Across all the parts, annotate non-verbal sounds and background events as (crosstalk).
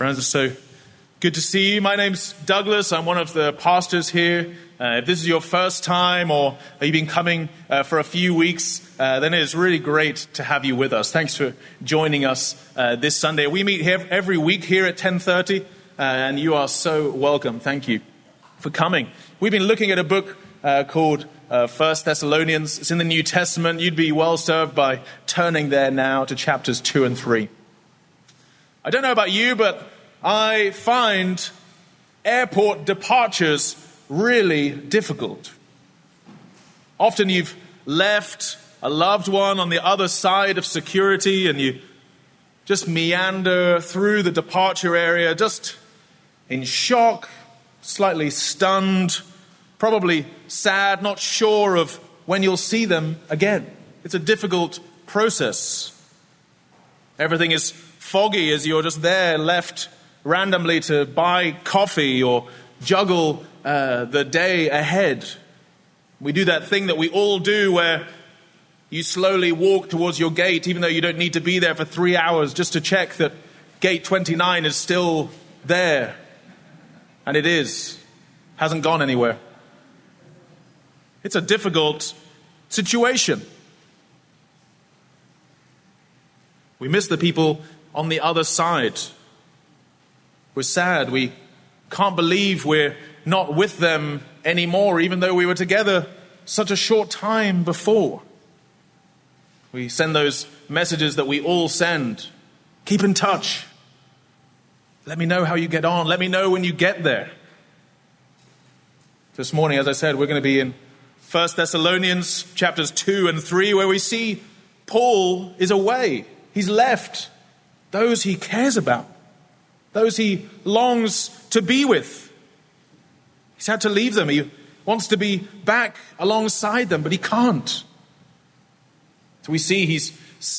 Friends, so good to see you. My name's Douglas. I'm one of the pastors here. Uh, if this is your first time or you've been coming uh, for a few weeks, uh, then it is really great to have you with us. Thanks for joining us uh, this Sunday. We meet here every week here at 10:30, uh, and you are so welcome. Thank you for coming. We've been looking at a book uh, called First Thessalonians. It's in the New Testament. You'd be well served by turning there now to chapters two and three. I don't know about you, but I find airport departures really difficult. Often you've left a loved one on the other side of security and you just meander through the departure area, just in shock, slightly stunned, probably sad, not sure of when you'll see them again. It's a difficult process. Everything is foggy as you're just there left randomly to buy coffee or juggle uh, the day ahead. We do that thing that we all do where you slowly walk towards your gate, even though you don't need to be there for three hours, just to check that gate 29 is still there. And it is, hasn't gone anywhere. It's a difficult situation. We miss the people on the other side. We're sad. We can't believe we're not with them anymore, even though we were together such a short time before. We send those messages that we all send. Keep in touch. Let me know how you get on. Let me know when you get there. This morning, as I said, we're going to be in 1 Thessalonians chapters 2 and 3, where we see Paul is away. He's left those he cares about, those he longs to be with. He's had to leave them. He wants to be back alongside them, but he can't. So we see he's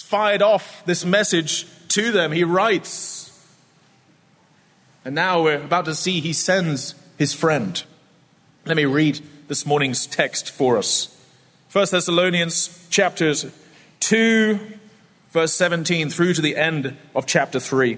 fired off this message to them. He writes. And now we're about to see he sends his friend. Let me read this morning's text for us. 1 Thessalonians chapters 2 verse 17 through to the end of chapter 3.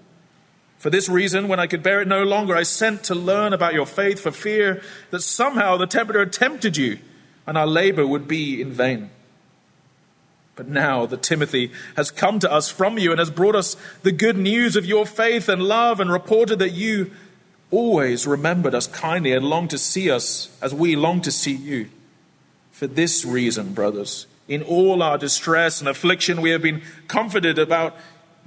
For this reason, when I could bear it no longer, I sent to learn about your faith for fear that somehow the tempter had tempted you, and our labor would be in vain. But now that Timothy has come to us from you and has brought us the good news of your faith and love, and reported that you always remembered us kindly and longed to see us as we long to see you. For this reason, brothers, in all our distress and affliction, we have been comforted about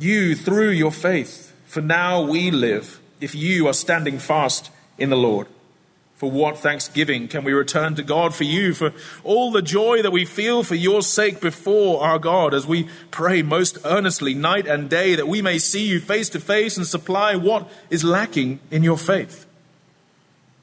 you through your faith. For now we live if you are standing fast in the Lord. For what thanksgiving can we return to God for you, for all the joy that we feel for your sake before our God, as we pray most earnestly night and day that we may see you face to face and supply what is lacking in your faith.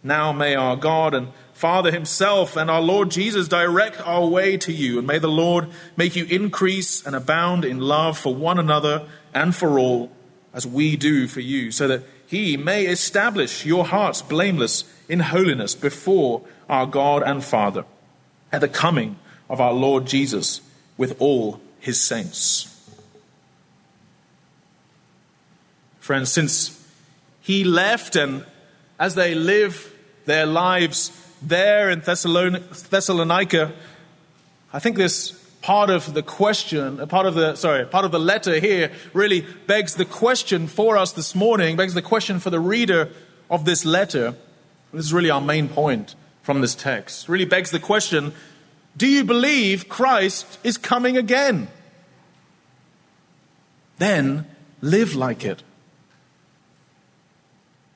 Now may our God and Father Himself and our Lord Jesus direct our way to you, and may the Lord make you increase and abound in love for one another and for all, as we do for you, so that He may establish your hearts blameless in holiness before our God and Father at the coming of our Lord Jesus with all His saints. Friends, since He left and as they live their lives there in Thessalonica, I think this part of the question, uh, part of the, sorry, part of the letter here really begs the question for us this morning, begs the question for the reader of this letter, this is really our main point from this text, really begs the question do you believe Christ is coming again? Then live like it.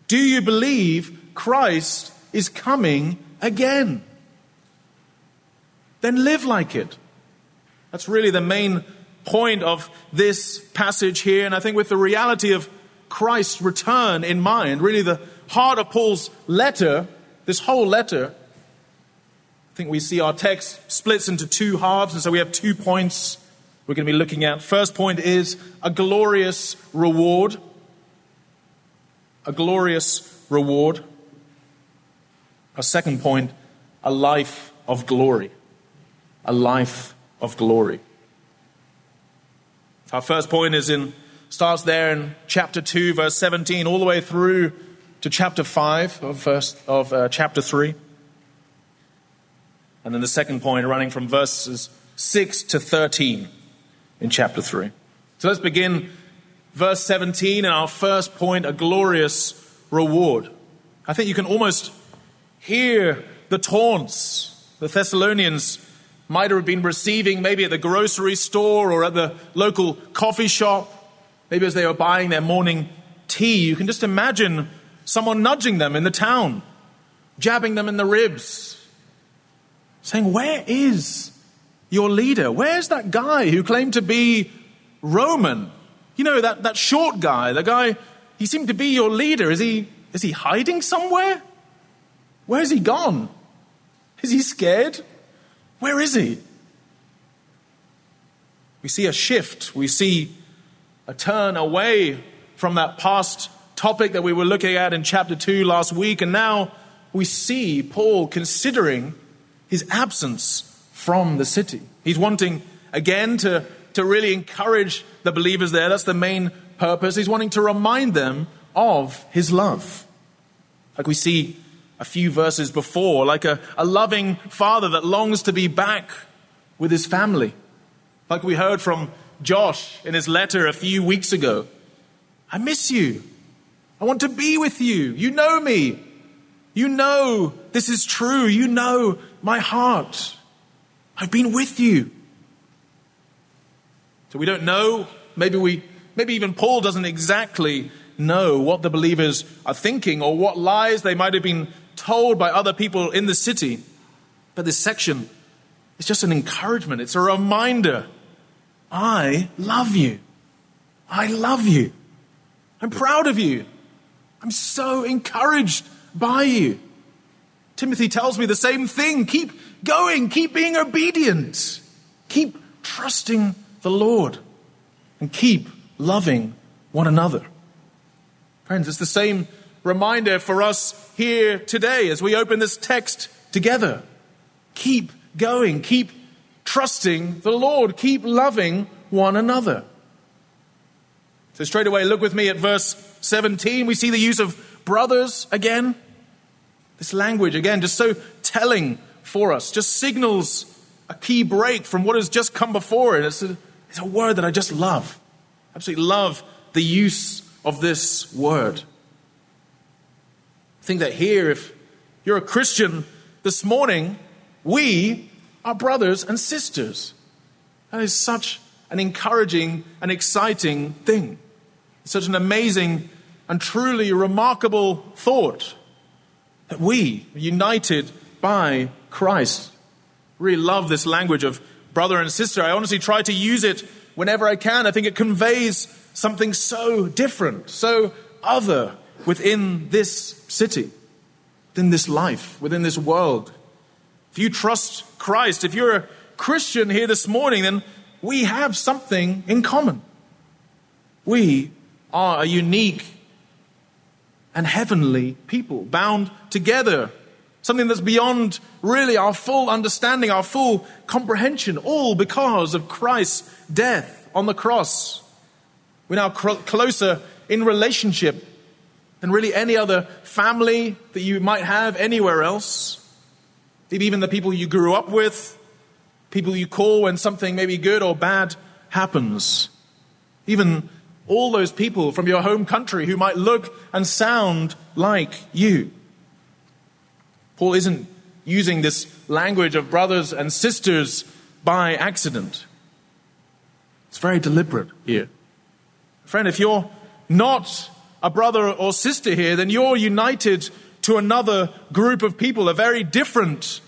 Do you believe Christ is coming again? Then live like it. That's really the main point of this passage here. And I think with the reality of Christ's return in mind, really the heart of Paul's letter, this whole letter, I think we see our text splits into two halves. And so we have two points we're going to be looking at. First point is a glorious reward. A glorious reward. A second point, a life of glory. A life of glory. Our first point is in starts there in chapter 2 verse 17 all the way through to chapter 5 of verse of uh, chapter 3. And then the second point running from verses 6 to 13 in chapter 3. So let's begin verse 17 and our first point a glorious reward. I think you can almost hear the taunts the Thessalonians might have been receiving maybe at the grocery store or at the local coffee shop, maybe as they were buying their morning tea. You can just imagine someone nudging them in the town, jabbing them in the ribs, saying, Where is your leader? Where's that guy who claimed to be Roman? You know, that, that short guy, the guy, he seemed to be your leader. Is he, is he hiding somewhere? Where's he gone? Is he scared? Where is he? We see a shift. We see a turn away from that past topic that we were looking at in chapter 2 last week. And now we see Paul considering his absence from the city. He's wanting again to, to really encourage the believers there. That's the main purpose. He's wanting to remind them of his love. Like we see a few verses before, like a, a loving father that longs to be back with his family. Like we heard from Josh in his letter a few weeks ago. I miss you. I want to be with you. You know me. You know this is true. You know my heart. I've been with you. So we don't know. Maybe we, maybe even Paul doesn't exactly know what the believers are thinking or what lies they might have been told by other people in the city. But this section is just an encouragement, it's a reminder I love you. I love you. I'm proud of you. I'm so encouraged by you. Timothy tells me the same thing. Keep going, keep being obedient, keep trusting the Lord, and keep loving one another. Friends, it's the same reminder for us here today as we open this text together. Keep going, keep trusting the Lord, keep loving one another. So, straight away, look with me at verse 17. We see the use of brothers again. This language, again, just so telling for us, just signals a key break from what has just come before it. It's a, it's a word that I just love. Absolutely love the use of this word. I think that here, if you're a Christian this morning, we are brothers and sisters. That is such an encouraging and exciting thing. Such an amazing and truly remarkable thought that we are united by Christ. Really love this language of brother and sister. I honestly try to use it whenever I can. I think it conveys something so different, so other within this city, within this life, within this world. If you trust Christ, if you're a Christian here this morning, then we have something in common. We are a unique and heavenly people bound together. Something that's beyond really our full understanding, our full comprehension, all because of Christ's death on the cross. We're now cr- closer in relationship than really any other family that you might have anywhere else. Maybe even the people you grew up with, people you call when something maybe good or bad happens. Even all those people from your home country who might look and sound like you. Paul isn't using this language of brothers and sisters by accident. It's very deliberate here. Friend, if you're not a brother or sister here, then you're united to another group of people, a very different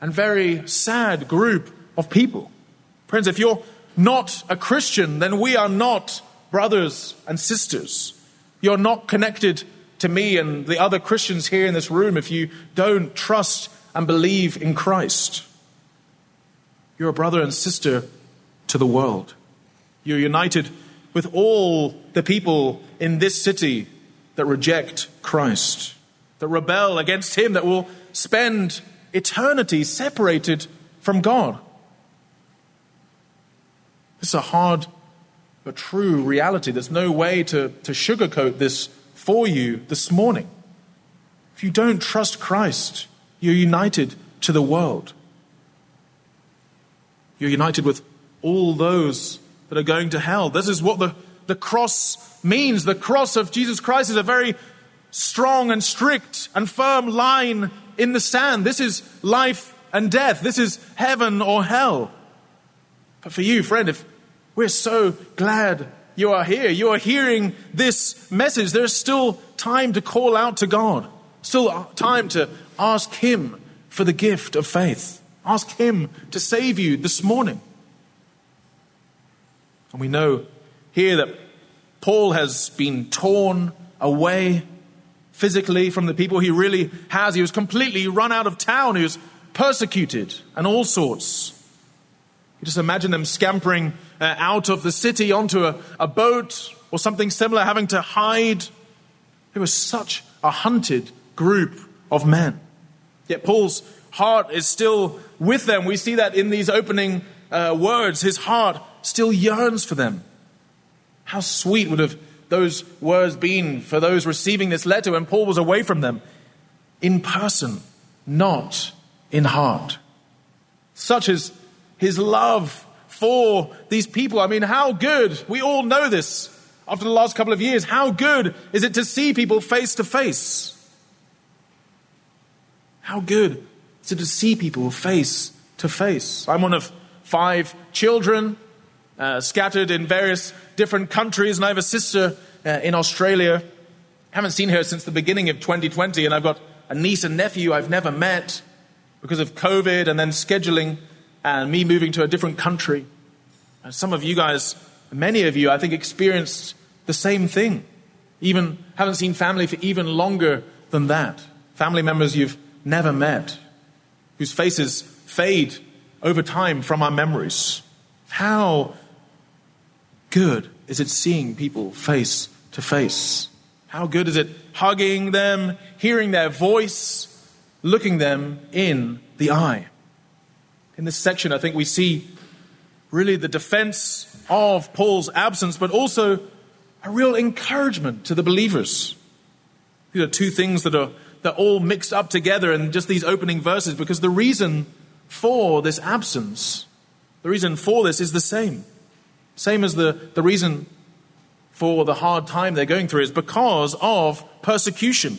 and very sad group of people. Friends, if you're not a Christian, then we are not brothers and sisters. You're not connected to me and the other Christians here in this room if you don't trust and believe in Christ. You're a brother and sister to the world. You're united with all the people in this city that reject Christ, that rebel against Him, that will spend eternity separated from God. This is a hard but true reality. There's no way to, to sugarcoat this for you this morning. If you don't trust Christ, you're united to the world. You're united with all those that are going to hell. This is what the, the cross means. The cross of Jesus Christ is a very strong and strict and firm line in the sand. This is life and death. This is heaven or hell. But for you, friend, if we're so glad you are here. You are hearing this message. There's still time to call out to God, still uh, time to ask Him for the gift of faith. Ask Him to save you this morning. And we know here that Paul has been torn away physically from the people he really has. He was completely run out of town. He was persecuted and all sorts. You just imagine them scampering uh, out of the city onto a, a boat or something similar, having to hide. It was such a hunted group of men. Yet Paul's heart is still with them. We see that in these opening uh, words. His heart still yearns for them. How sweet would have those words been for those receiving this letter when Paul was away from them? In person, not in heart. Such is his love for these people. I mean, how good, we all know this after the last couple of years, how good is it to see people face to face? How good is it to see people face to face? I'm one of five children uh, scattered in various different countries, and I have a sister uh, in Australia. I haven't seen her since the beginning of 2020, and I've got a niece and nephew I've never met because of COVID and then scheduling and me moving to a different country. And some of you guys, many of you, I think, experienced the same thing. Even haven't seen family for even longer than that. Family members you've never met, whose faces fade over time from our memories. How good is it seeing people face to face? How good is it hugging them, hearing their voice, looking them in the eye? in this section, I think we see really the defense of Paul's absence, but also a real encouragement to the believers. These are two things that are that all mixed up together in just these opening verses because the reason for this absence, the reason for this is the same. Same as the, the reason for the hard time they're going through is because of persecution.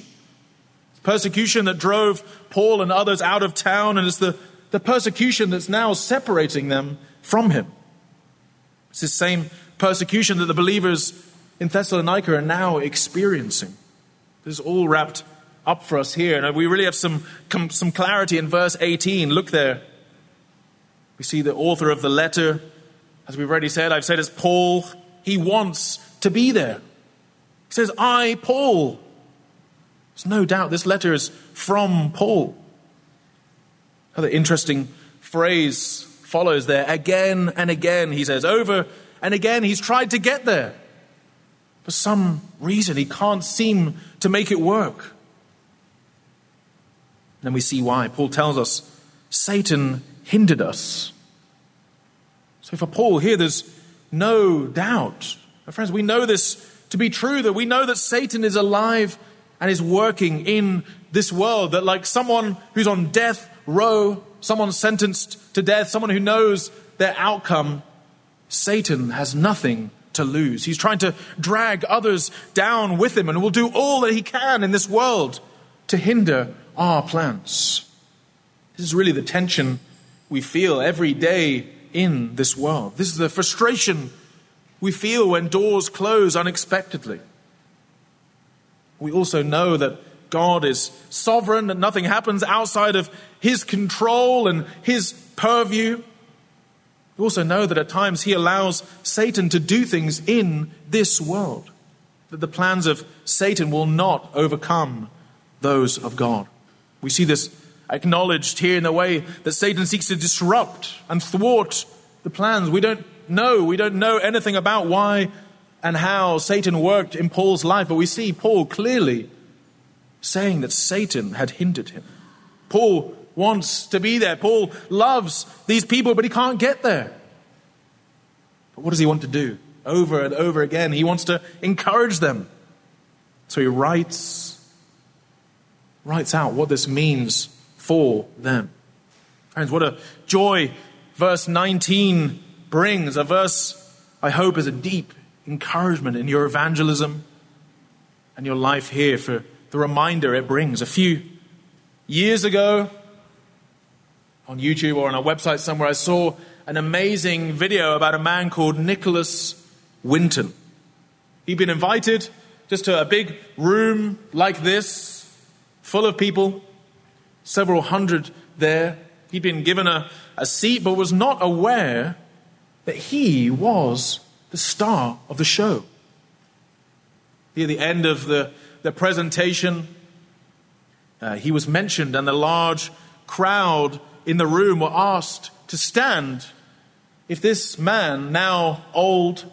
Persecution that drove Paul and others out of town, and it's the the persecution that's now separating them from him. It's the same persecution that the believers in Thessalonica are now experiencing. This is all wrapped up for us here. And we really have some, some clarity in verse 18. Look there. We see the author of the letter, as we've already said, I've said it's Paul. He wants to be there. He says, I, Paul. There's no doubt this letter is from Paul. Another interesting phrase follows there. Again and again, he says. Over and again, he's tried to get there. For some reason, he can't seem to make it work. Then we see why. Paul tells us Satan hindered us. So for Paul here, there's no doubt. Friends, we know this to be true, that we know that Satan is alive and is working in this world, that like someone who's on death row, someone sentenced to death, someone who knows their outcome, Satan has nothing to lose. He's trying to drag others down with him and will do all that he can in this world to hinder our plans. This is really the tension we feel every day in this world. This is the frustration we feel when doors close unexpectedly. We also know that God is sovereign, that nothing happens outside of His control and His purview. We also know that at times He allows Satan to do things in this world, that the plans of Satan will not overcome those of God. We see this acknowledged here in the way that Satan seeks to disrupt and thwart the plans. We don't know. We don't know anything about why and how Satan worked in Paul's life, but we see Paul clearly saying that Satan had hindered him. Paul wants to be there. Paul loves these people, but he can't get there. But what does he want to do? Over and over again, he wants to encourage them. So he writes writes out what this means for them. Friends, what a joy verse 19 brings. A verse I hope is a deep encouragement in your evangelism and your life here for the reminder it brings. A few years ago, on YouTube or on a website somewhere, I saw an amazing video about a man called Nicholas Winton. He'd been invited just to a big room like this, full of people, several hundred there. He'd been given a, a seat, but was not aware that he was the star of the show. Near the end of the, the presentation, uh, he was mentioned, and the large crowd in the room were asked to stand. If this man, now old,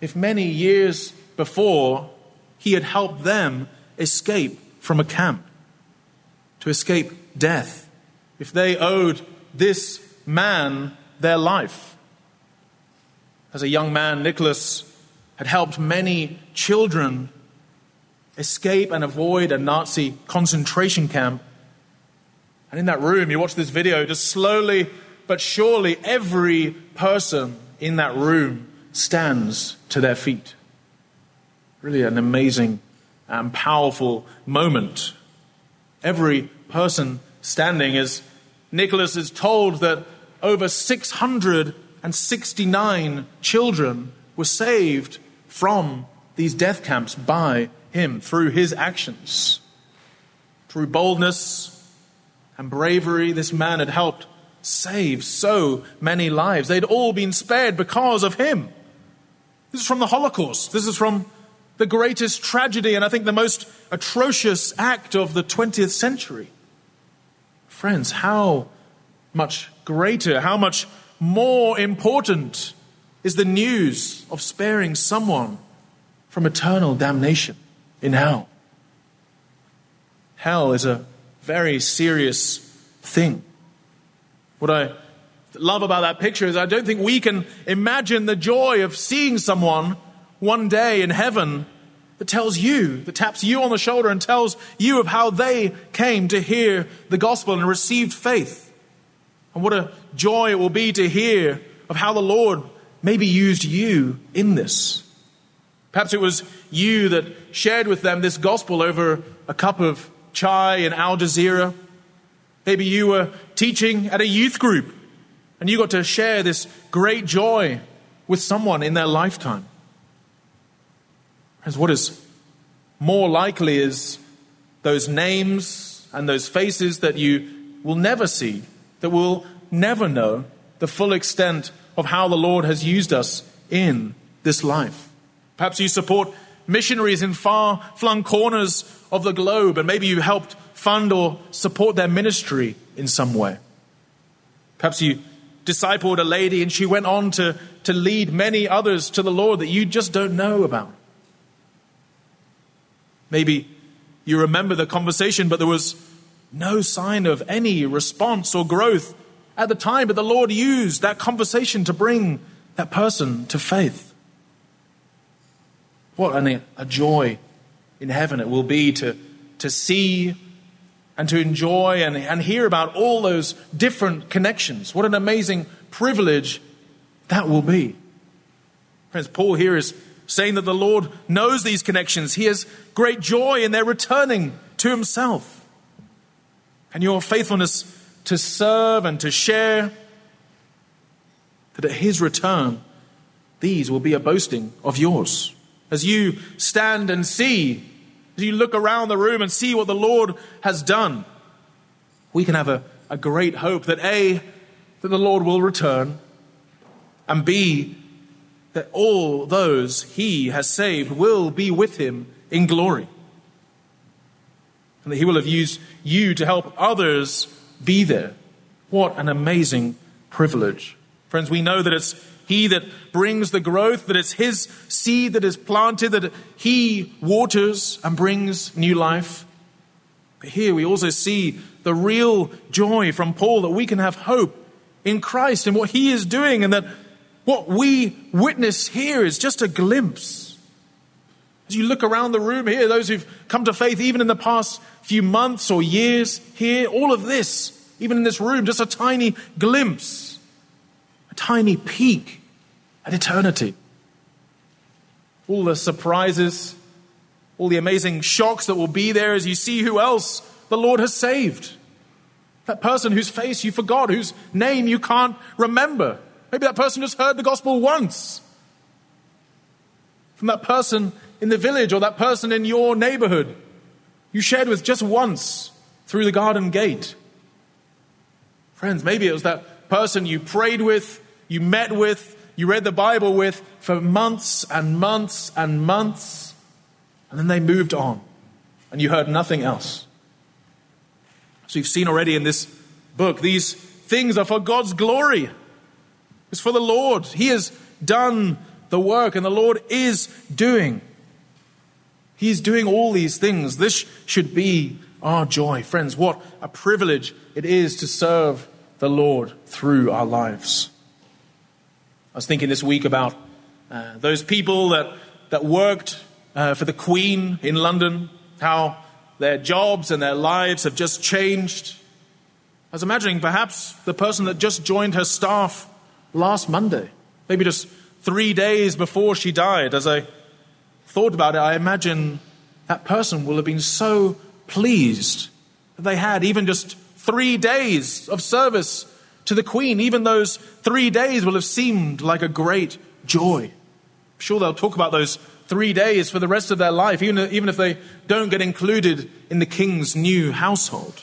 if many years before he had helped them escape from a camp, to escape death, if they owed this man their life. As a young man, Nicholas had helped many children escape and avoid a Nazi concentration camp. And in that room, you watch this video, just slowly but surely, every person in that room stands to their feet. Really an amazing and powerful moment. Every person standing is Nicholas is told that over 669 children were saved from these death camps by him through his actions. Through boldness and bravery, this man had helped save so many lives. They'd all been spared because of him. This is from the Holocaust. This is from the greatest tragedy and I think the most atrocious act of the 20th century. Friends, how much greater, how much more important is the news of sparing someone from eternal damnation in hell? Hell is a very serious thing. What I love about that picture is I don't think we can imagine the joy of seeing someone one day in heaven that tells you, that taps you on the shoulder and tells you of how they came to hear the gospel and received faith. And what a joy it will be to hear of how the Lord maybe used you in this. Perhaps it was you that shared with them this gospel over a cup of chai in Al Jazeera. Maybe you were teaching at a youth group and you got to share this great joy with someone in their lifetime. As what is more likely is those names and those faces that you will never see, that will never know the full extent of how the Lord has used us in this life. Perhaps you support missionaries in far flung corners of the globe, and maybe you helped fund or support their ministry in some way. Perhaps you discipled a lady and she went on to, to lead many others to the Lord that you just don't know about. Maybe you remember the conversation, but there was no sign of any response or growth at the time, but the Lord used that conversation to bring that person to faith. What an, a joy in heaven it will be to, to see and to enjoy and, and hear about all those different connections. What an amazing privilege that will be. Friends, Paul here is saying that the Lord knows these connections. He has great joy in their returning to himself. And your faithfulness to serve and to share, that at his return, these will be a boasting of yours. As you stand and see, as you look around the room and see what the Lord has done, we can have a, a great hope that A, that the Lord will return, and B, that all those he has saved will be with him in glory. And that he will have used you to help others be there. What an amazing privilege. Friends, we know that it's he that brings the growth, that it's his seed that is planted, that he waters and brings new life. But here we also see the real joy from Paul that we can have hope in Christ and what he is doing, and that what we witness here is just a glimpse. As you look around the room here, those who've come to faith even in the past few months or years here, all of this, even in this room, just a tiny glimpse a tiny peek at eternity. All the surprises, all the amazing shocks that will be there as you see who else the Lord has saved. That person whose face you forgot, whose name you can't remember. Maybe that person just heard the gospel once. From that person in the village or that person in your neighborhood you shared with just once through the garden gate. Friends, maybe it was that person you prayed with you met with, you read the Bible with for months and months and months, and then they moved on, and you heard nothing else. So you've seen already in this book, these things are for God's glory. It's for the Lord. He has done the work, and the Lord is doing. He is doing all these things. This should be our joy. Friends, what a privilege it is to serve the Lord through our lives. I was thinking this week about uh, those people that, that worked uh, for the Queen in London, how their jobs and their lives have just changed. I was imagining perhaps the person that just joined her staff last Monday, maybe just three days before she died. As I thought about it, I imagine that person will have been so pleased that they had even just three days of service to the Queen, even those three days will have seemed like a great joy. I'm sure they'll talk about those three days for the rest of their life, even, even if they don't get included in the King's new household.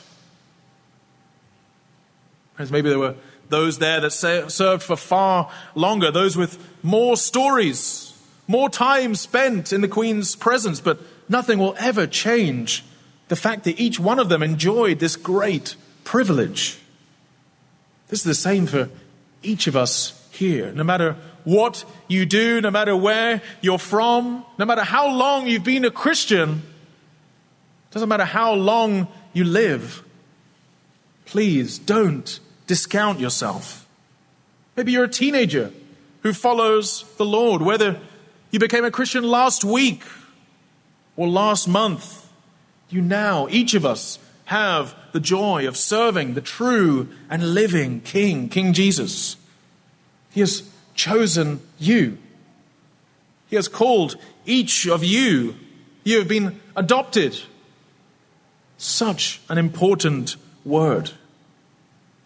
Maybe there were those there that served for far longer, those with more stories, more time spent in the Queen's presence, but nothing will ever change the fact that each one of them enjoyed this great privilege. This is the same for each of us here. No matter what you do, no matter where you're from, no matter how long you've been a Christian, doesn't matter how long you live, please don't discount yourself. Maybe you're a teenager who follows the Lord, whether you became a Christian last week or last month. You now, each of us, have the joy of serving the true and living King, King Jesus. He has chosen you. He has called each of you. You have been adopted. Such an important word.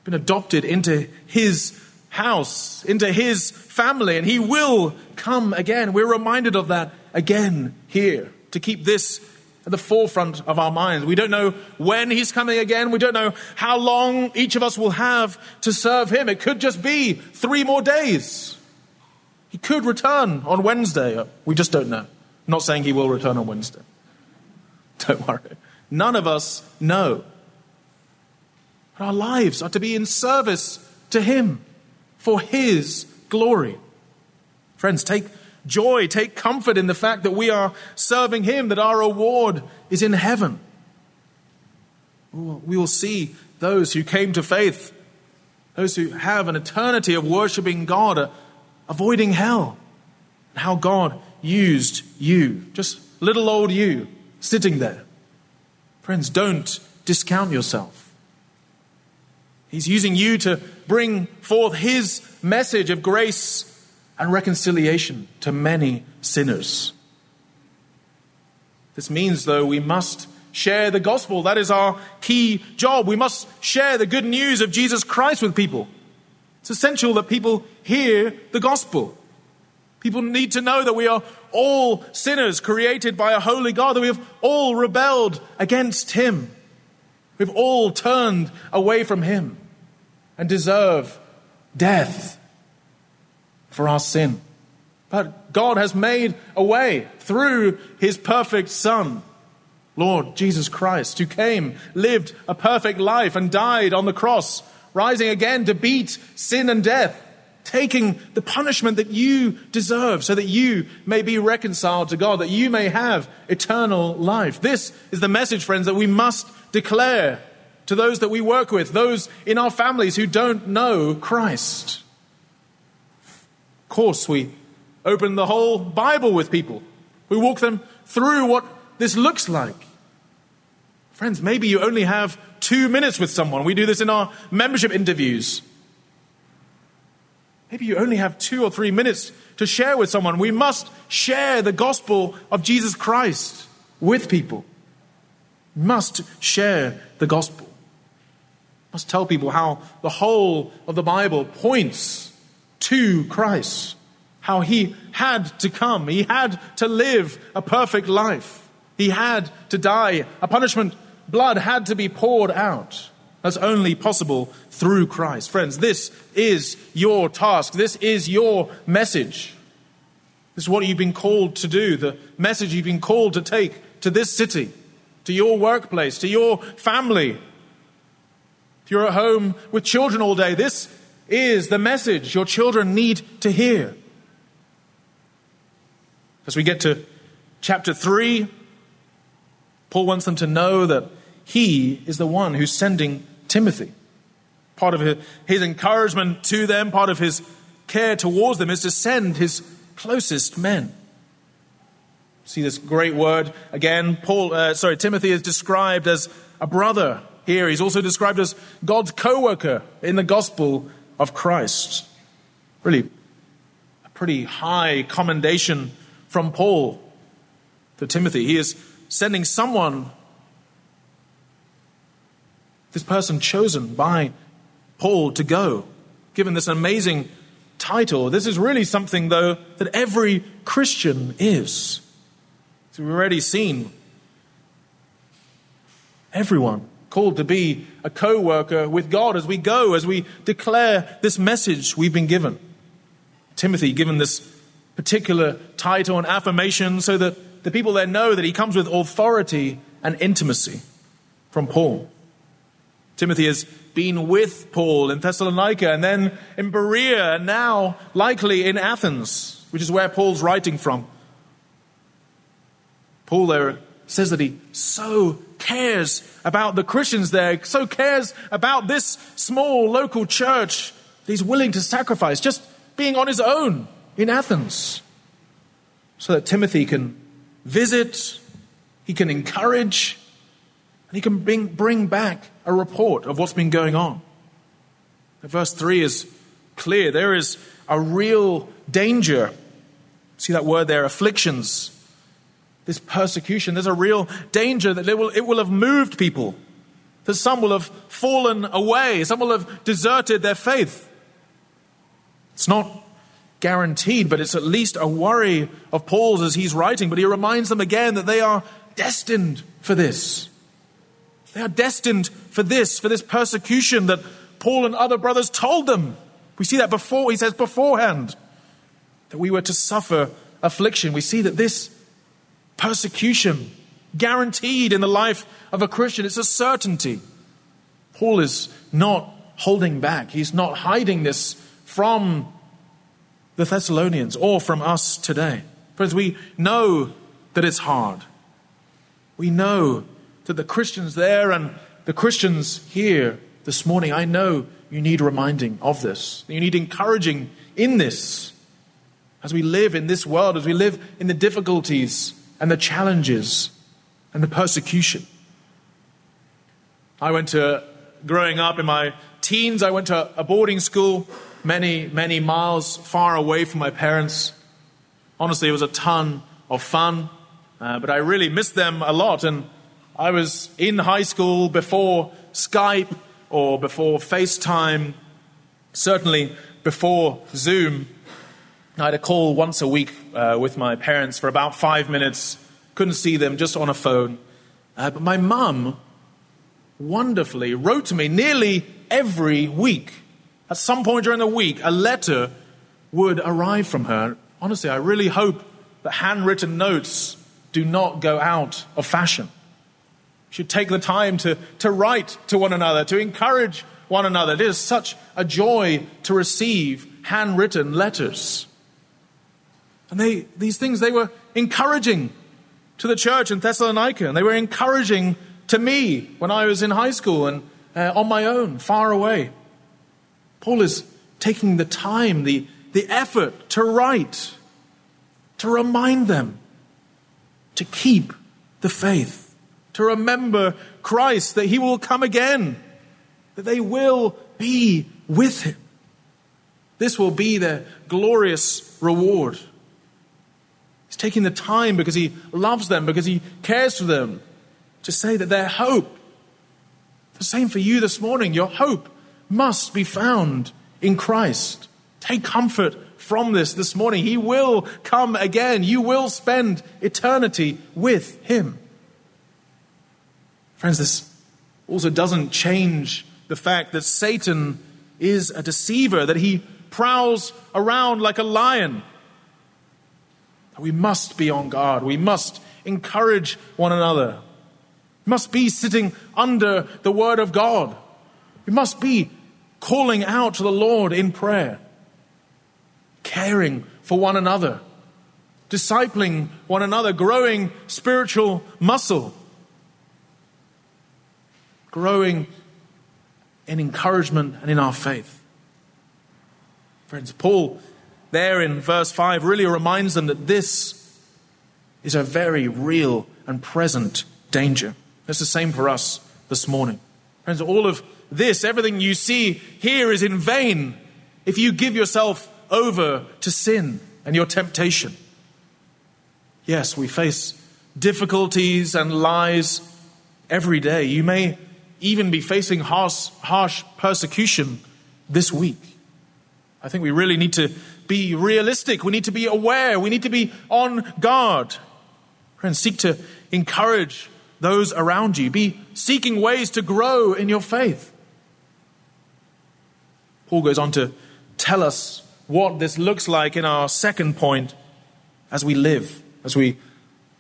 Been adopted into His house, into His family, and He will come again. We're reminded of that again here to keep this at the forefront of our minds. We don't know when he's coming again. We don't know how long each of us will have to serve him. It could just be three more days. He could return on Wednesday. Uh, we just don't know. I'm not saying he will return on Wednesday. (laughs) Don't worry. None of us know. Our lives are to be in service to him for his glory. Friends, take joy, take comfort in the fact that we are serving Him, that our reward is in heaven. We will see those who came to faith, those who have an eternity of worshiping God, avoiding hell, how God used you, just little old you, sitting there. Friends, don't discount yourself. He's using you to bring forth His message of grace and reconciliation to many sinners. This means, though, we must share the gospel. That is our key job. We must share the good news of Jesus Christ with people. It's essential that people hear the gospel. People need to know that we are all sinners created by a holy God, that we have all rebelled against Him. We've all turned away from Him and deserve death for our sin. But God has made a way through His perfect Son, Lord Jesus Christ, who came, lived a perfect life, and died on the cross, rising again to beat sin and death, taking the punishment that you deserve so that you may be reconciled to God, that you may have eternal life. This is the message, friends, that we must declare to those that we work with, those in our families who don't know Christ. Of course, we open the whole Bible with people. We walk them through what this looks like. Friends, maybe you only have two minutes with someone. We do this in our membership interviews. Maybe you only have two or three minutes to share with someone. We must share the gospel of Jesus Christ with people. Must share the gospel. Must tell people how the whole of the Bible points to Christ how he had to come. He had to live a perfect life. He had to die. A punishment, blood had to be poured out. That's only possible through Christ. Friends, this is your task. This is your message. This is what you've been called to do, the message you've been called to take to this city, to your workplace, to your family. If you're at home with children all day, this is the message your children need to hear. As we get to chapter 3, Paul wants them to know that he is the one who's sending Timothy. Part of his encouragement to them, part of his care towards them, is to send his closest men. See this great word again. Paul, uh, sorry, Timothy is described as a brother here. He's also described as God's co-worker in the gospel of Christ. Really, a pretty high commendation from Paul to Timothy. He is sending someone, this person chosen by Paul to go, given this amazing title. This is really something, though, that every Christian is. So we've already seen everyone called to be a co worker with God as we go, as we declare this message we've been given. Timothy, given this particular title and affirmation so that the people there know that he comes with authority and intimacy from Paul. Timothy has been with Paul in Thessalonica and then in Berea and now likely in Athens, which is where Paul's writing from. Paul there says that he so cares about the Christians there, so cares about this small local church that he's willing to sacrifice just being on his own in Athens so that Timothy can visit, he can encourage, and he can bring, bring back a report of what's been going on. Verse 3 is clear. There is a real danger. See that word there, afflictions. This persecution, there's a real danger that it will, it will have moved people. That some will have fallen away, some will have deserted their faith. It's not guaranteed, but it's at least a worry of Paul's as he's writing. But he reminds them again that they are destined for this. They are destined for this, for this persecution that Paul and other brothers told them. We see that before, he says beforehand, that we were to suffer affliction. We see that this persecution, guaranteed in the life of a Christian, it's a certainty. Paul is not holding back, he's not hiding this from the Thessalonians or from us today. Friends, we know that it's hard. We know that the Christians there and the Christians here this morning, I know you need reminding of this. You need encouraging in this as we live in this world, as we live in the difficulties and the challenges and the persecution. I went to, growing up in my teens, I went to a boarding school many, many miles far away from my parents. Honestly, it was a ton of fun, uh, but I really missed them a lot. And I was in high school before Skype or before FaceTime, certainly before Zoom. I had a call once a week uh, with my parents for about five minutes. Couldn't see them, just on a phone. Uh, but my mum wonderfully wrote to me nearly every week. At some point during the week, a letter would arrive from her. Honestly, I really hope that handwritten notes do not go out of fashion. You should take the time to, to write to one another, to encourage one another. It is such a joy to receive handwritten letters. And they, these things, they were encouraging to the church in Thessalonica, and they were encouraging to me when I was in high school and uh, on my own, far away. Paul is taking the time, the, the effort to write, to remind them to keep the faith, to remember Christ, that he will come again, that they will be with him. This will be their glorious reward. He's taking the time because he loves them, because he cares for them, to say that their hope, the same for you this morning, your hope must be found in Christ. Take comfort from this this morning. He will come again. You will spend eternity with Him. Friends, this also doesn't change the fact that Satan is a deceiver, that he prowls around like a lion. We must be on guard. We must encourage one another We must be sitting under the Word of God. We must be calling out to the Lord in prayer, caring for one another, discipling one another, growing spiritual muscle, growing in encouragement and in our faith. Friends, Paul, there in verse 5, really reminds them that this is a very real and present danger. It's the same for us this morning. Friends, all of this, everything you see here is in vain if you give yourself over to sin and your temptation. Yes, we face difficulties and lies every day. You may even be facing harsh, harsh persecution this week. I think we really need to be realistic. We need to be aware. We need to be on guard. Friends, seek to encourage those around you. Be seeking ways to grow in your faith. Paul goes on to tell us what this looks like in our second point as we live, as we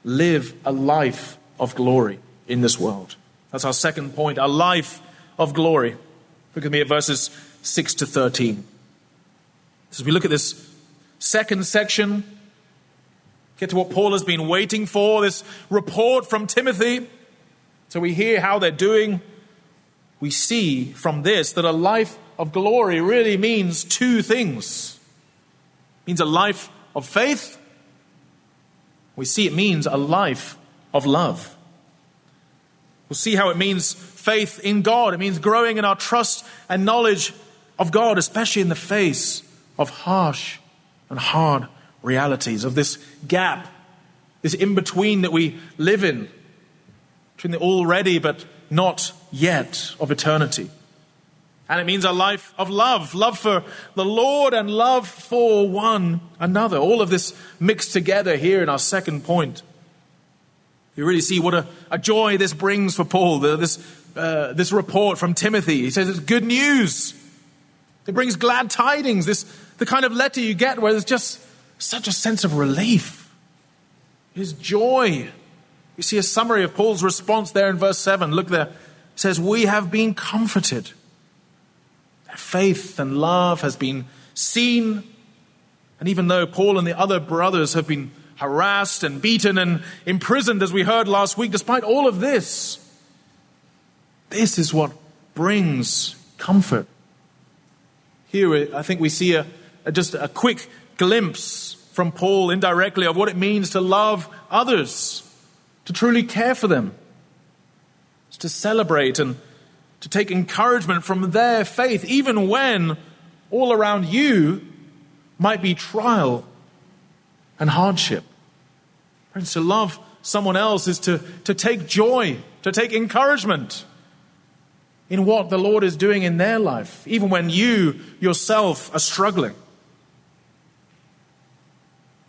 live a life of glory in this world. That's our second point, a life of glory. Look at me at verses 6 to 13. As we look at this second section, Get to what Paul has been waiting for this report from Timothy. So we hear how they're doing. We see from this that a life of glory really means two things. It means a life of faith. We see it means a life of love. We'll see how it means faith in God. It means growing in our trust and knowledge of God, especially in the face of harsh and hard realities, of this gap, this in between that we live in, between the already but not yet of eternity. And it means a life of love, love for the Lord and love for one another. All of this mixed together here in our second point. You really see what a, a joy this brings for Paul, the, this, uh, this report from Timothy. He says it's good news. It brings glad tidings, this, the kind of letter you get where there's just such a sense of relief, his joy. You see a summary of Paul's response there in verse 7. Look there. It says, We have been comforted. Faith and love has been seen. And even though Paul and the other brothers have been harassed and beaten and imprisoned, as we heard last week, despite all of this, this is what brings comfort. Here, I think we see a just a quick glimpse from Paul indirectly of what it means to love others, to truly care for them, to celebrate and to take encouragement from their faith, even when all around you might be trial and hardship. Friends, to love someone else is to, to take joy, to take encouragement in what the Lord is doing in their life, even when you yourself are struggling.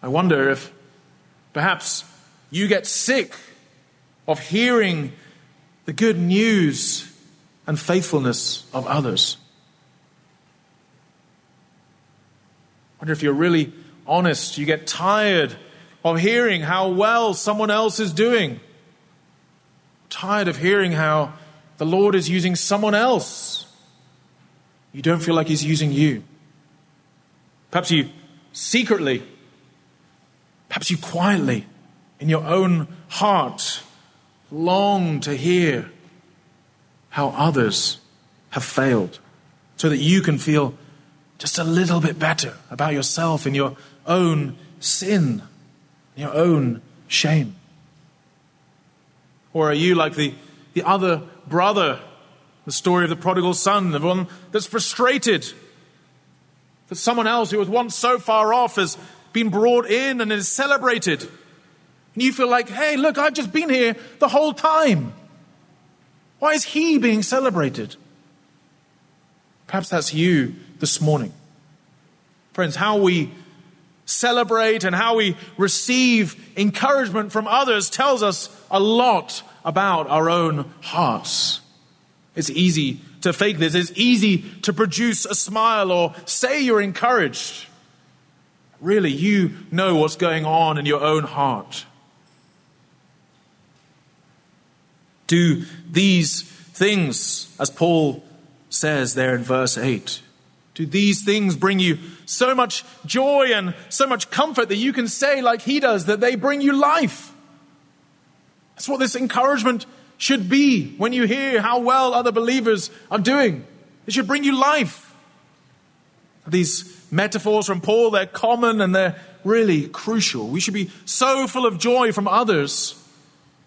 I wonder if perhaps you get sick of hearing the good news and faithfulness of others. I wonder if you're really honest, you get tired of hearing how well someone else is doing, tired of hearing how the Lord is using someone else. You don't feel like He's using you. Perhaps you secretly, perhaps you quietly, in your own heart, long to hear how others have failed so that you can feel just a little bit better about yourself and your own sin, your own shame? Or are you like the, the other brother, the story of the prodigal son, the one that's frustrated that someone else who was once so far off has been brought in and is celebrated? And you feel like, hey, look, I've just been here the whole time. Why is he being celebrated? Perhaps that's you this morning. Friends, how we celebrate and how we receive encouragement from others tells us a lot about our own hearts. It's easy to fake this, it's easy to produce a smile or say you're encouraged. Really, you know what's going on in your own heart. Do these things, as Paul says there in verse 8, do these things bring you so much joy and so much comfort that you can say, like he does, that they bring you life? That's what this encouragement should be when you hear how well other believers are doing. It should bring you life. These metaphors from Paul, they're common and they're really crucial. We should be so full of joy from others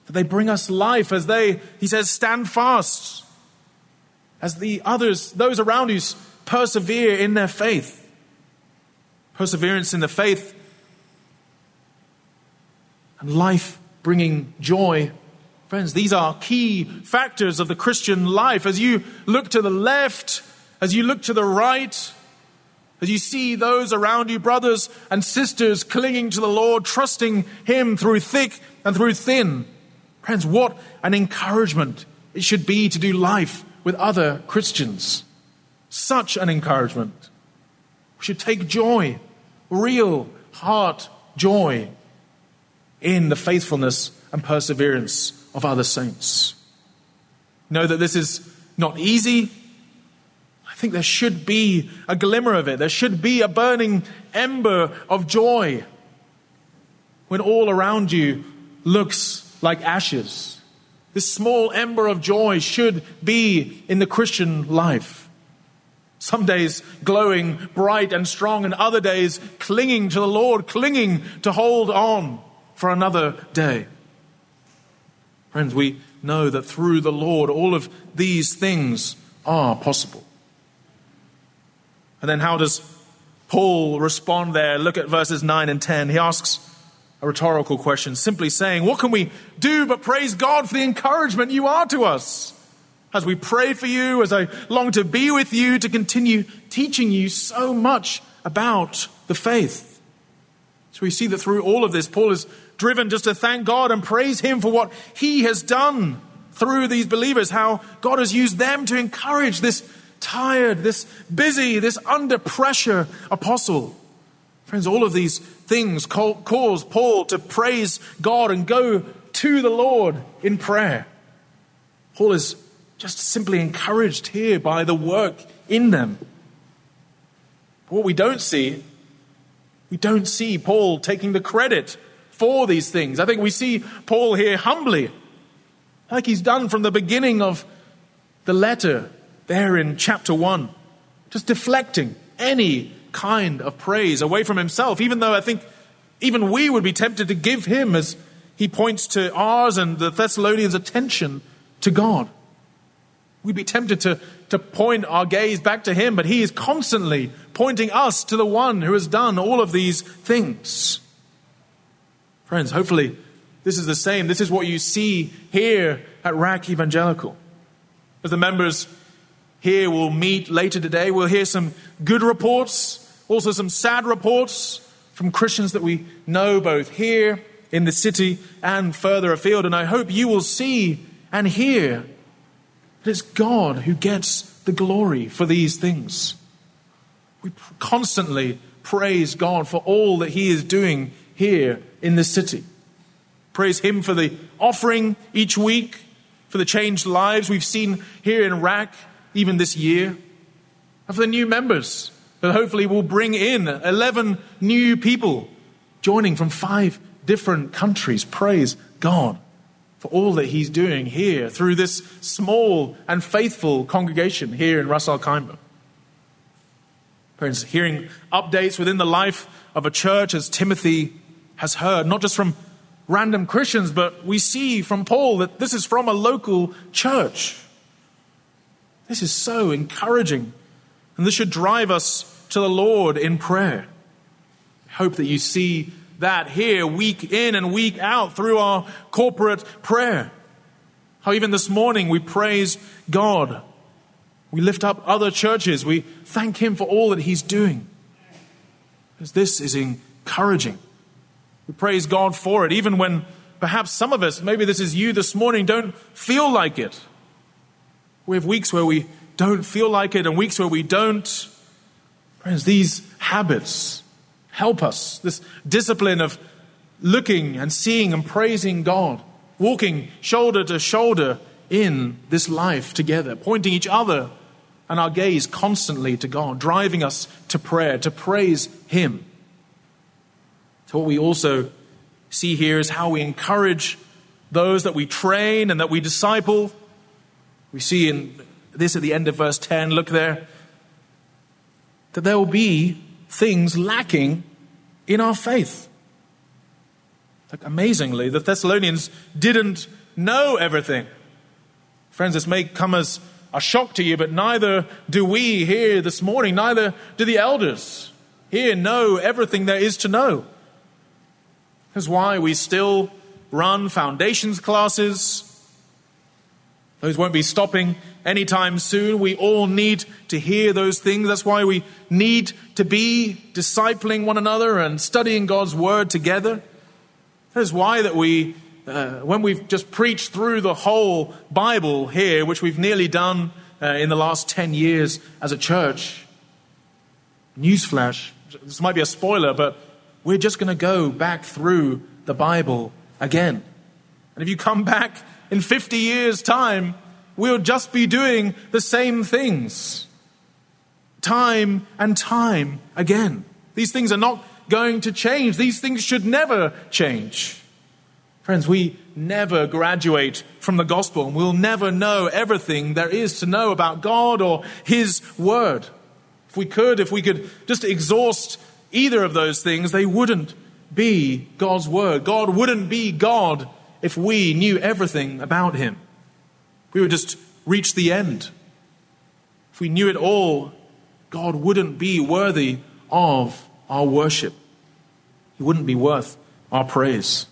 that they bring us life as they, he says, stand fast. As the others, those around you, persevere in their faith. Perseverance in the faith and life bringing joy. Friends, these are key factors of the Christian life. As you look to the left, as you look to the right, as you see those around you, brothers and sisters, clinging to the Lord, trusting Him through thick and through thin. Friends, what an encouragement it should be to do life with other Christians. Such an encouragement. We should take joy, real heart joy, in the faithfulness and perseverance of other saints. Know that this is not easy. Think there should be a glimmer of it. There should be a burning ember of joy when all around you looks like ashes. This small ember of joy should be in the Christian life. Some days glowing bright and strong, and other days clinging to the Lord, clinging to hold on for another day. Friends, we know that through the Lord, all of these things are possible. And then, how does Paul respond there? Look at verses 9 and 10. He asks a rhetorical question, simply saying, What can we do but praise God for the encouragement you are to us? As we pray for you, as I long to be with you, to continue teaching you so much about the faith. So we see that through all of this, Paul is driven just to thank God and praise Him for what He has done through these believers, how God has used them to encourage this tired, this busy, this under pressure apostle. Friends, all of these things cause Paul to praise God and go to the Lord in prayer. Paul is just simply encouraged here by the work in them. what we don't see, we don't see Paul taking the credit for these things. I think we see Paul here humbly, like he's done from the beginning of the letter there in chapter 1, just deflecting any kind of praise away from himself, even though I think even we would be tempted to give him as he points to ours and the Thessalonians' attention to God. We'd be tempted to, to point our gaze back to him, but he is constantly pointing us to the one who has done all of these things. Friends, hopefully this is the same. This is what you see here at RAK Evangelical. As the members here We'll meet later today, we'll hear some good reports, also some sad reports from Christians that we know both here in the city and further afield. And I hope you will see and hear that it's God who gets the glory for these things. We constantly praise God for all that He is doing here in the city. Praise Him for the offering each week, for the changed lives we've seen here in RAK, even this year, for the new members that hopefully will bring in 11 new people joining from five different countries. Praise God for all that He's doing here through this small and faithful congregation here in Ras Al. Friends, hearing updates within the life of a church as Timothy has heard, not just from random Christians, but we see from Paul that this is from a local church. This is so encouraging, and this should drive us to the Lord in prayer. I hope that you see that here week in and week out through our corporate prayer. How even this morning we praise God. We lift up other churches. We thank Him for all that He's doing. Because this is encouraging. We praise God for it, even when perhaps some of us, maybe this is you this morning, don't feel like it. We have weeks where we don't feel like it and weeks where we don't. Friends, these habits help us. This discipline of looking and seeing and praising God, walking shoulder to shoulder in this life together, pointing each other and our gaze constantly to God, driving us to prayer, to praise Him. So, what we also see here is how we encourage those that we train and that we disciple. We see in this at the end of verse 10, look there, that there will be things lacking in our faith. Like amazingly, the Thessalonians didn't know everything. Friends, this may come as a shock to you, but neither do we here this morning, neither do the elders here know everything there is to know. That's why we still run foundations classes. Those won't be stopping anytime soon. We all need to hear those things. That's why we need to be discipling one another and studying God's word together. That's why that we, uh, when we've just preached through the whole Bible here, which we've nearly done uh, in the last 10 years as a church, newsflash, this might be a spoiler, but we're just going to go back through the Bible again. And if you come back in 50 years' time, we'll just be doing the same things. Time and time again. These things are not going to change. These things should never change. Friends, we never graduate from the gospel and we'll never know everything there is to know about God or His Word. If we could, if we could just exhaust either of those things, they wouldn't be God's word. God wouldn't be God if we knew everything about him. We would just reach the end. If we knew it all, God wouldn't be worthy of our worship. He wouldn't be worth our praise.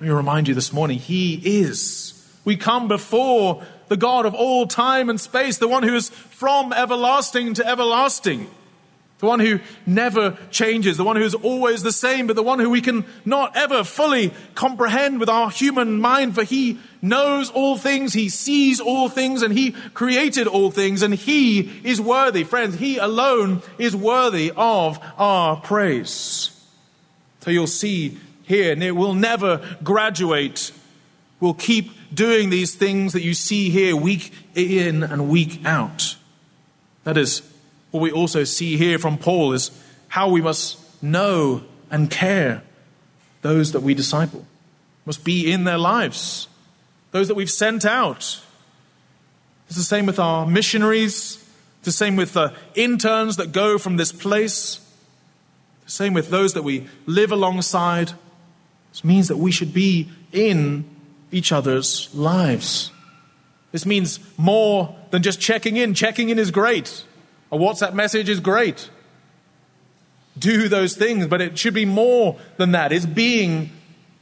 Let me remind you this morning, He is. We come before the God of all time and space, the one who is from everlasting to everlasting the one who never changes, the one who is always the same, but the one who we can not ever fully comprehend with our human mind, for he knows all things, he sees all things, and he created all things, and he is worthy. Friends, he alone is worthy of our praise. So you'll see here, and it will never graduate. We'll keep doing these things that you see here week in and week out. That is what we also see here from Paul is how we must know and care those that we disciple, must be in their lives, those that we've sent out. It's the same with our missionaries, it's the same with the interns that go from this place, the same with those that we live alongside. This means that we should be in each other's lives. This means more than just checking in. Checking in is great. A WhatsApp message is great. Do those things, but it should be more than that. It's being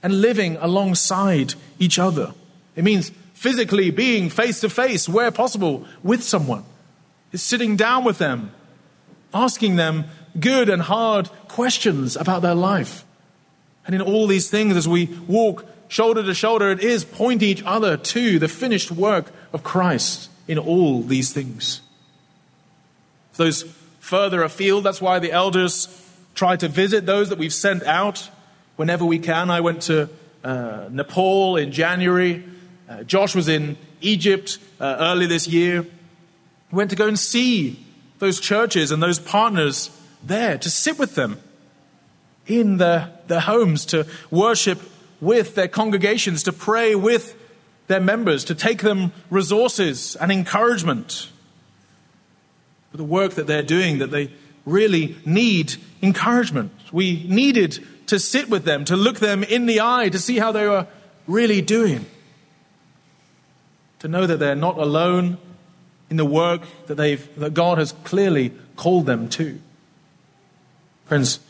and living alongside each other. It means physically being face to face, where possible, with someone. It's sitting down with them, asking them good and hard questions about their life. And in all these things, as we walk shoulder to shoulder, it is pointing each other to the finished work of Christ in all these things. Those further afield, that's why the elders try to visit those that we've sent out whenever we can. I went to uh, Nepal in January. Uh, Josh was in Egypt uh, early this year. We went to go and see those churches and those partners there, to sit with them in their, their homes, to worship with their congregations, to pray with their members, to take them resources and encouragement for the work that they're doing, that they really need encouragement. We needed to sit with them, to look them in the eye, to see how they were really doing, to know that they're not alone in the work that, they've, that God has clearly called them to. Friends,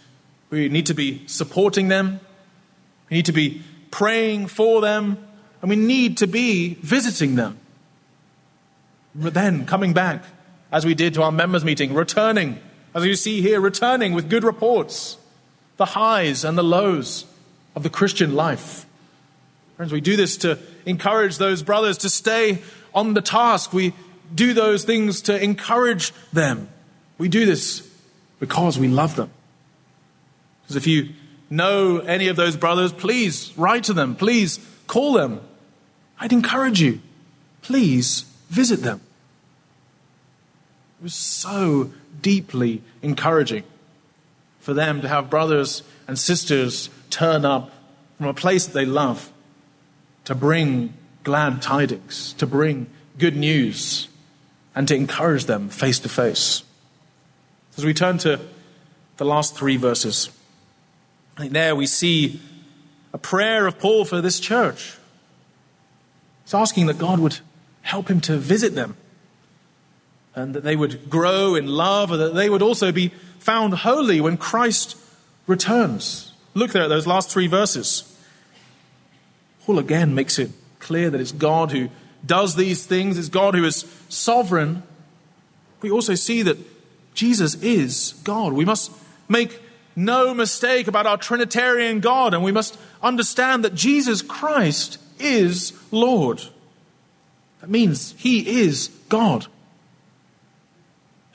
we need to be supporting them. We need to be praying for them. And we need to be visiting them. But then coming back, as we did to our members' meeting, returning, as you see here, returning with good reports, the highs and the lows of the Christian life. Friends, we do this to encourage those brothers to stay on the task. We do those things to encourage them. We do this because we love them. Because if you know any of those brothers, please write to them. Please call them. I'd encourage you. Please visit them. It was so deeply encouraging for them to have brothers and sisters turn up from a place that they love to bring glad tidings, to bring good news, and to encourage them face to face. As we turn to the last three verses, I think there we see a prayer of Paul for this church. He's asking that God would help him to visit them and that they would grow in love and that they would also be found holy when Christ returns. Look there at those last three verses. Paul again makes it clear that it's God who does these things, it's God who is sovereign. We also see that Jesus is God. We must make no mistake about our Trinitarian God, and we must understand that Jesus Christ is Lord. That means He is God.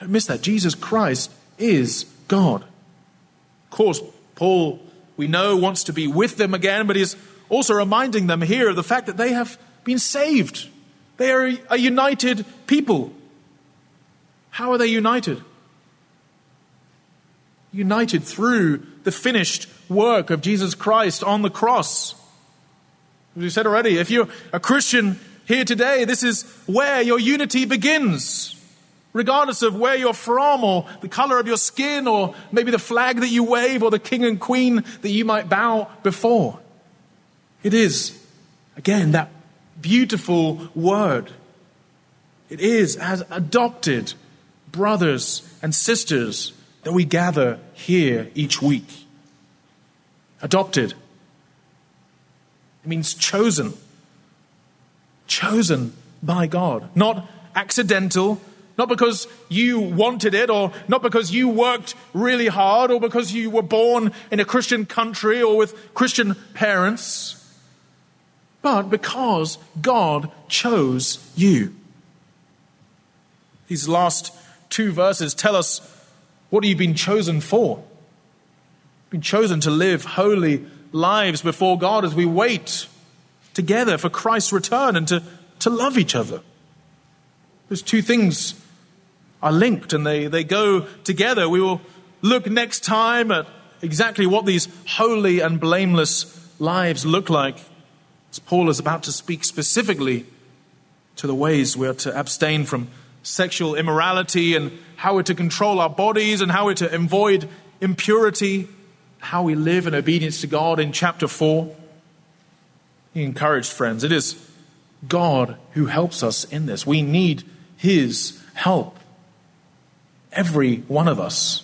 Don't miss that. Jesus Christ is God. Of course, Paul, we know, wants to be with them again, but he's also reminding them here of the fact that they have been saved. They are a united people. How are they united? united through the finished work of Jesus Christ on the cross. As we said already, if you're a Christian here today, this is where your unity begins. Regardless of where you're from or the color of your skin or maybe the flag that you wave or the king and queen that you might bow before. It is, again, that beautiful word. It is as adopted brothers and sisters that we gather here each week. Adopted. It means chosen. Chosen by God. Not accidental, not because you wanted it, or not because you worked really hard, or because you were born in a Christian country or with Christian parents, but because God chose you. These last two verses tell us what you've you been chosen for? Been chosen to live holy lives before God as we wait together for Christ's return and to, to love each other. There's two things are linked and they, they go together. We will look next time at exactly what these holy and blameless lives look like. As Paul is about to speak specifically to the ways we're to abstain from sexual immorality and how we're to control our bodies and how we're to avoid impurity, how we live in obedience to God in chapter 4. He encouraged friends. It is God who helps us in this. We need His help. Every one of us.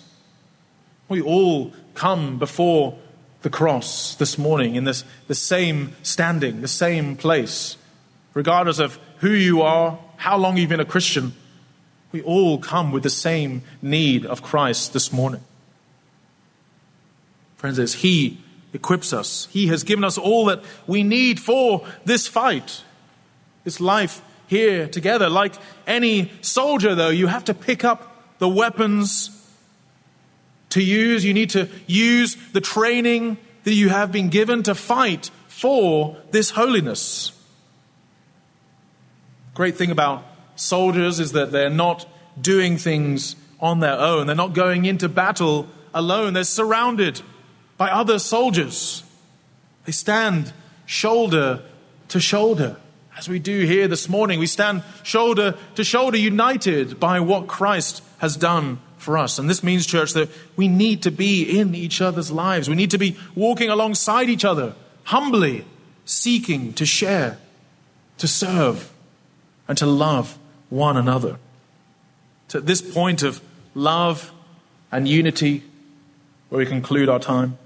We all come before the cross this morning in this, the same standing, the same place. Regardless of who you are, how long you've been a Christian, we all come with the same need of Christ this morning. Friends, as He equips us, He has given us all that we need for this fight, this life here together. Like any soldier, though, you have to pick up the weapons to use. You need to use the training that you have been given to fight for this holiness. Great thing about soldiers is that they're not doing things on their own. They're not going into battle alone. They're surrounded by other soldiers. They stand shoulder to shoulder. As we do here this morning, we stand shoulder to shoulder, united by what Christ has done for us. And this means, church, that we need to be in each other's lives. We need to be walking alongside each other, humbly seeking to share, to serve, and to love one another. To this point of love and unity, where we conclude our time,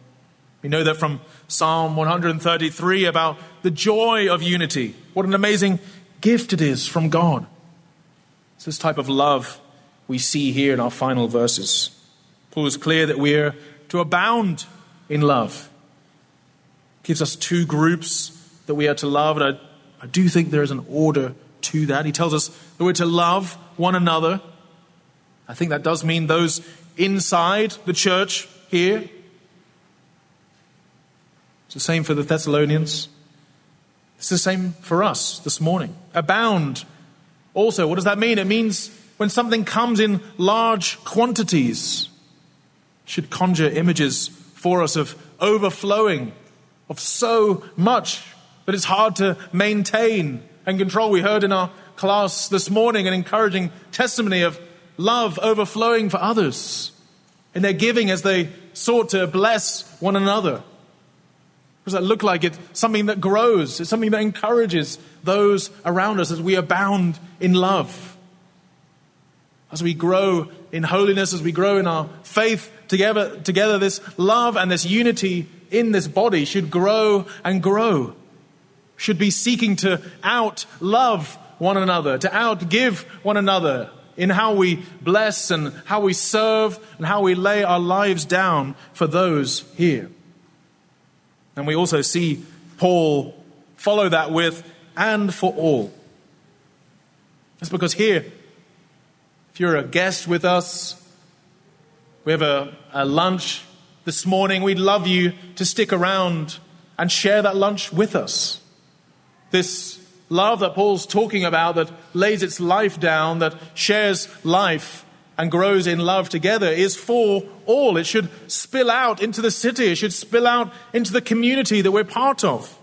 we know that from Psalm 133 about the joy of unity. What an amazing gift it is from God. It's this type of love we see here in our final verses. Paul is clear that we're to abound in love. Gives us two groups that we are to love, and I, I do think there is an order to that. He tells us that we're to love one another. I think that does mean those inside the church here. It's the same for the Thessalonians. It's the same for us this morning. Abound. Also, what does that mean? It means when something comes in large quantities, should conjure images for us of overflowing, of so much that it's hard to maintain and control. We heard in our class this morning an encouraging testimony of love overflowing for others in their giving as they sought to bless one another. What does that look like? It's something that grows, it's something that encourages those around us as we abound in love as we grow in holiness, as we grow in our faith together, together this love and this unity in this body should grow and grow. Should be seeking to out love one another, to outgive one another in how we bless and how we serve and how we lay our lives down for those here. And we also see Paul follow that with, and for all. That's because here if you're a guest with us, we have a, a lunch this morning. We'd love you to stick around and share that lunch with us. This love that Paul's talking about, that lays its life down, that shares life and grows in love together, is for all. It should spill out into the city, it should spill out into the community that we're part of.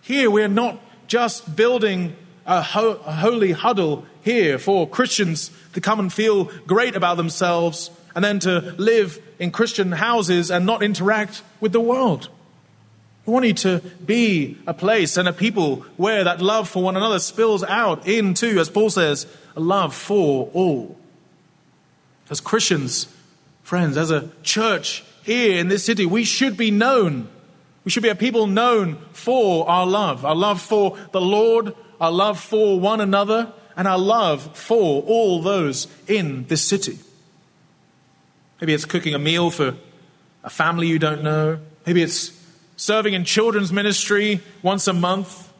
Here, we're not just building a, ho- a holy huddle here for Christians to come and feel great about themselves and then to live in Christian houses and not interact with the world. We want you to be a place and a people where that love for one another spills out into, as Paul says, a love for all. As Christians, friends, as a church here in this city, we should be known. We should be a people known for our love, our love for the Lord, our love for one another, and our love for all those in this city. Maybe it's cooking a meal for a family you don't know. Maybe it's serving in children's ministry once a month.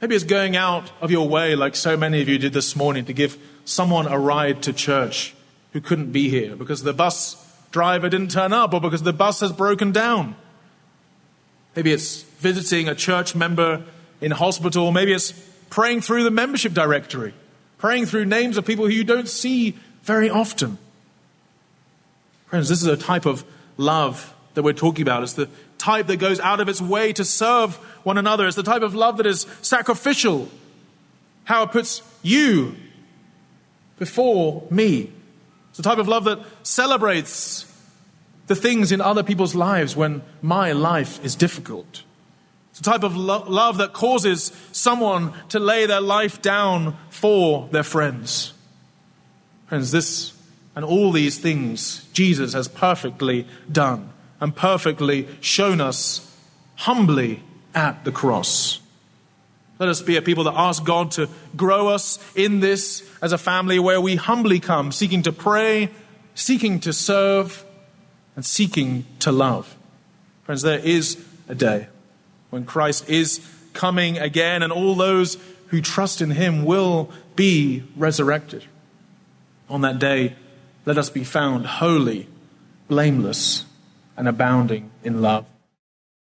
Maybe it's going out of your way, like so many of you did this morning, to give someone a ride to church who couldn't be here because the bus driver didn't turn up or because the bus has broken down. Maybe it's visiting a church member in hospital. Maybe it's praying through the membership directory, praying through names of people who you don't see very often. Friends, this is a type of love that we're talking about. It's the type that goes out of its way to serve one another. It's the type of love that is sacrificial. How it puts you before me. It's the type of love that celebrates the things in other people's lives when my life is difficult. It's a type of lo- love that causes someone to lay their life down for their friends. Friends, this And all these things Jesus has perfectly done and perfectly shown us humbly at the cross. Let us be a people that ask God to grow us in this as a family where we humbly come, seeking to pray, seeking to serve, and seeking to love. Friends, there is a day when Christ is coming again, and all those who trust in him will be resurrected. On that day, let us be found holy, blameless, and abounding in love.